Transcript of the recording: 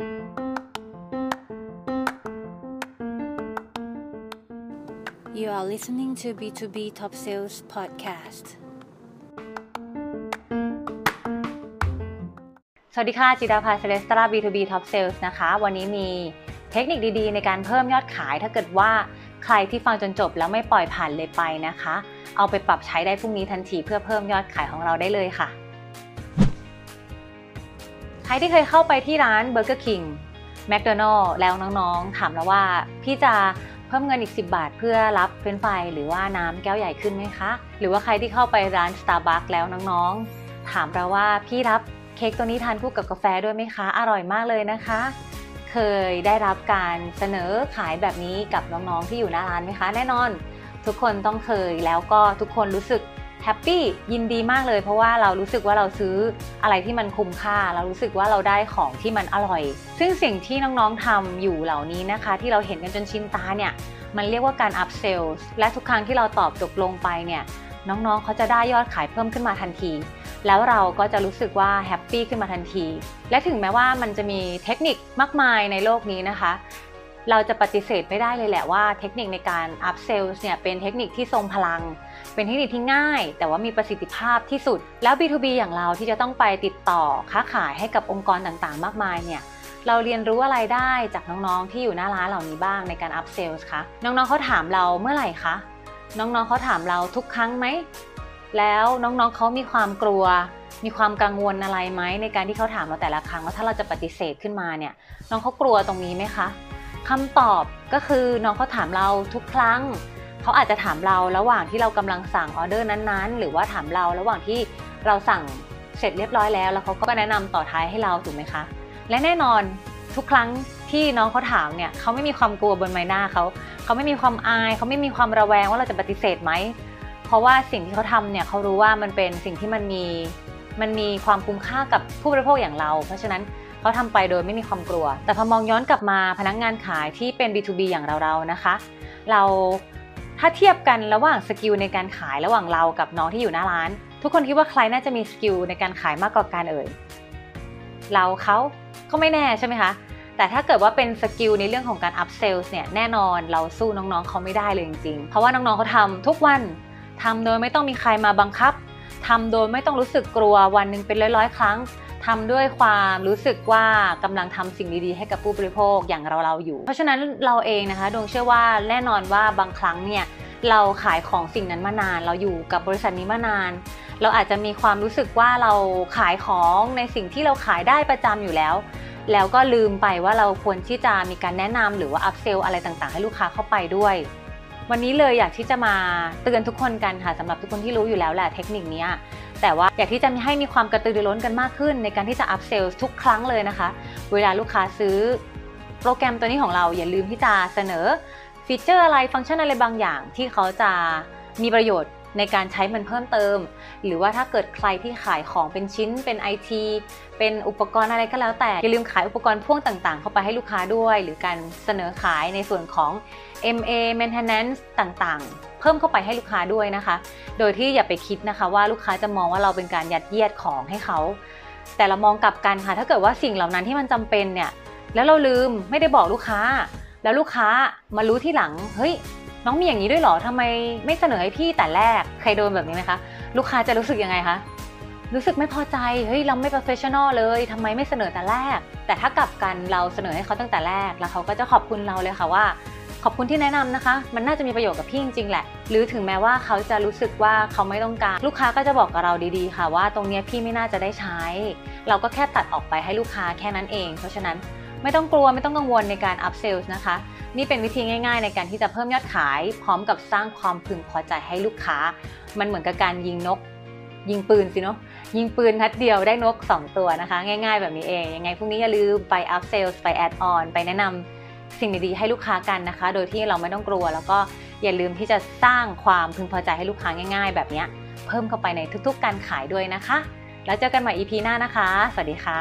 You are listening to B2B Top Sales Podcast. สวัสดีค่ะ จิดาภาเซเลสตรา B2B Top Sales นะคะ วันนี้มีเทคนิคดีๆ ในการเพิ่มยอดขาย ถ้าเกิดว่าใครที่ฟังจนจบแล้วไม่ปล่อยผ่านเลยไปนะคะ เอาไปปรับใช้ได้พรุ่งนี้ทันทีเพื่อเพิ่มยอดขายของเราได้เลยค่ะ ครที่เคยเข้าไปที่ร้าน Burger King McDonald แล้วน้องๆ ถามแล้วว่า พี่จะเพิ่มเงินอีก 10 บาท เพื่อรับเฟรนฟรายหรือว่าน้ำแก้วใหญ่ขึ้นไหมคะ หรือว่าใครที่เข้าไปร้าน Starbucks แล้วน้องๆ ถามเราว่าพี่รับเค้กตัวนี้ทานคู่กับกาแฟด้วยไหมคะ อร่อยมากเลยนะคะ เคยได้รับการเสนอขายแบบนี้กับน้องๆ ที่อยู่หน้าร้านไหมคะ แน่นอน ทุกคนต้องเคยแล้วก็ทุกคนรู้สึก happy ยินดีมากเลย เพราะว่าเรารู้สึกว่าเราซื้ออะไรที่มันคุ้มค่า เรารู้สึกว่าเราได้ของที่มันอร่อย ซึ่งสิ่งที่น้องๆทำอยู่เหล่านี้นะคะ ที่เราเห็นกันจนชินตาเนี่ยมันเรียกว่าการ up sales และทุกครั้งที่เราตอบตกลงไปเนี่ยน้องๆเขาจะได้ยอดขายเพิ่มขึ้นมาทันที แล้วเราก็จะรู้สึกว่า happy ขึ้นมาทันที และถึงแม้ว่ามันจะมีเทคนิคมากมายในโลกนี้นะคะ เราจะปฏิเสธไม่ได้เลยแหละว่าเทคนิคในการ up sales เนี่ยเป็นเทคนิคที่ทรงพลัง เป็นเทคนิคที่ง่าย แต่ว่ามีประสิทธิภาพที่สุด แล้ว B2B อย่างเราที่จะต้องไปติดต่อค้าขายให้กับองค์กรต่างๆ มากมายเนี่ยเราเรียนรู้อะไรได้จากน้องๆที่อยู่หน้าร้านเหล่านี้บ้างในการ up sales คะน้องๆเขาถามเราเมื่อไหร่คะน้องๆเขาถามเราทุกครั้งไหมแล้วน้องๆเขามีความกลัว มีความกังวลอะไรไหมในการที่เขาถามเราแต่ละครั้งว่าถ้าเราจะปฏิเสธขึ้นมาเนี่ยน้องเขากลัวตรงนี้ไหมคะ คำตอบก็คือน้องเขาถามเราทุกครั้ง เขาอาจจะถามเราระหว่างที่เรากำลังสั่งออเดอร์นั้นๆ หรือว่าถามเราระหว่างที่เราสั่งเสร็จเรียบร้อยแล้ว แล้วเขาก็แนะนำต่อท้ายให้เราถูกไหมคะ และแน่นอนทุกครั้งที่น้องเขาถามเนี่ยเขาไม่มีความกลัวบนใบหน้าเขาเขาไม่มีความอายเขาไม่มีความระแวงว่าเราจะปฏิเสธไหมเพราะว่าสิ่งที่เขาทำเนี่ยเขารู้ว่ามันเป็นสิ่งที่มันมีมันมีความคุ้มค่ากับผู้บริโภคอย่างเรา เพราะฉะนั้น เขาทำไปโดยไม่มีความกลัว แต่พอมองย้อนกลับมาพนักงานขายที่เป็น B2B อย่างเราๆนะคะ เราถ้าเทียบกันระหว่าง skill ในการขายระหว่างเรากับน้องที่อยู่หน้าร้าน ทุกคนคิดว่าใครน่าจะมี skill ในการขายมากกว่ากันเอ่ยเราเขาก็ไม่แน่ใช่ไหมคะแต่ถ้าเกิดว่าเป็นสกิลในเรื่องของการ up sales เนี่ยแน่นอนเราสู้น้องๆเขาไม่ได้เลยจริงๆ เพราะว่าน้องๆเขาทำทุกวันทำโดยไม่ต้องมีใครมาบังคับทำโดยไม่ต้องรู้สึกกลัววันหนึ่งเป็นร้อยๆ ครั้ง ทำด้วยความรู้สึกว่ากำลังทำสิ่งดีๆ ให้กับผู้บริโภคอย่างเราๆอยู่ เพราะฉะนั้นเราเองนะคะดวงเชื่อว่าแน่นอนว่าบางครั้งเนี่ยเราขายของสิ่งนั้นมานาน เราอยู่กับบริษัทนี้มานาน เราอาจจะมีความรู้สึกว่าเราขายของในสิ่งที่เราขายได้ประจำอยู่แล้ว แล้วก็ลืมไปว่าเราควรที่จะมีการแนะนำหรือว่าอัพเซลอะไรต่างๆ ให้ลูกค้าเข้าไปด้วย วันนี้เลยอยากที่จะมาเตือนทุกคนกันค่ะสำหรับทุกคนที่รู้อยู่แล้วแหละเทคนิคนี้ แต่ว่าอยากที่จะให้มีความกระตือรือร้นกันมากขึ้น ในการที่จะ upsell ทุกครั้งเลยนะคะ เวลาลูกค้าซื้อโปรแกรมตัวนี้ของเราอย่าลืมที่จะเสนอ feature อะไรฟังก์ชันอะไรบางอย่างที่เขาจะมีประโยชน์ ในการใช้มันเพิ่มเติม หรือว่าถ้าเกิดใครที่ขายของเป็นชิ้นเป็น IT เป็นอุปกรณ์อะไรก็แล้วแต่ อย่าลืมขายอุปกรณ์พ่วงต่างๆ เข้าไปให้ลูกค้าด้วย หรือการเสนอขายในส่วนของ MA maintenance ต่างๆ เพิ่มเข้าไปให้ลูกค้าด้วยนะคะ โดยที่อย่าไปคิดนะคะว่าลูกค้าจะมองว่าเราเป็นการยัดเยียดของให้เขา แต่เรามองกลับกันค่ะ ถ้าเกิดว่าสิ่งเหล่านั้นที่มันจำเป็นเนี่ย แล้วเราลืมไม่ได้บอกลูกค้า แล้วลูกค้ามารู้ที่หลัง เฮ้ย น้องมีอย่างนี้ด้วยเหรอทำไมไม่เสนอให้พี่แต่แรกใครโดนแบบนี้ไหมคะลูกค้าจะรู้สึกยังไงคะรู้สึกไม่พอใจเฮ้ยเราไม่ professional เลยทำไมไม่เสนอแต่แรก แต่ถ้ากลับกันเราเสนอให้เขาตั้งแต่แรก แล้วเขาก็จะขอบคุณเราเลยค่ะว่า ขอบคุณที่แนะนำนะคะ มันน่าจะมีประโยชน์กับพี่จริงๆแหละ หรือถึงแม้ว่าเขาจะรู้สึกว่าเขาไม่ต้องการ ลูกค้าก็จะบอกกับเราดีๆ ค่ะว่าตรงนี้พี่ไม่น่าจะได้ใช้ เราก็แค่ตัดออกไปให้ลูกค้าแค่นั้นเอง เพราะฉะนั้นไม่ต้องกลัวไม่ต้องกังวลในการ up sales นะคะ นี่เป็นวิธีง่ายๆ ในการที่จะเพิ่มยอดขาย พร้อมกับสร้างความพึงพอใจให้ลูกค้า มันเหมือนกับการยิงนก ยิงปืนสิเนาะยิงปืนนัดเดียวได้นก 2 ตัวนะคะ ง่ายๆ แบบนี้เองยังไงพรุ่งนี้อย่าลืมไป up sales ไป add on ไปแนะนำสิ่งดีๆให้ลูกค้ากันนะคะ โดยที่เราไม่ต้องกลัว แล้วก็อย่าลืมที่จะสร้างความพึงพอใจให้ลูกค้าง่าย ๆ แบบนี้เพิ่มเข้าไปในทุกๆ การขายด้วยนะคะ แล้วเจอกันใหม่ EP หน้านะคะ สวัสดีค่ะ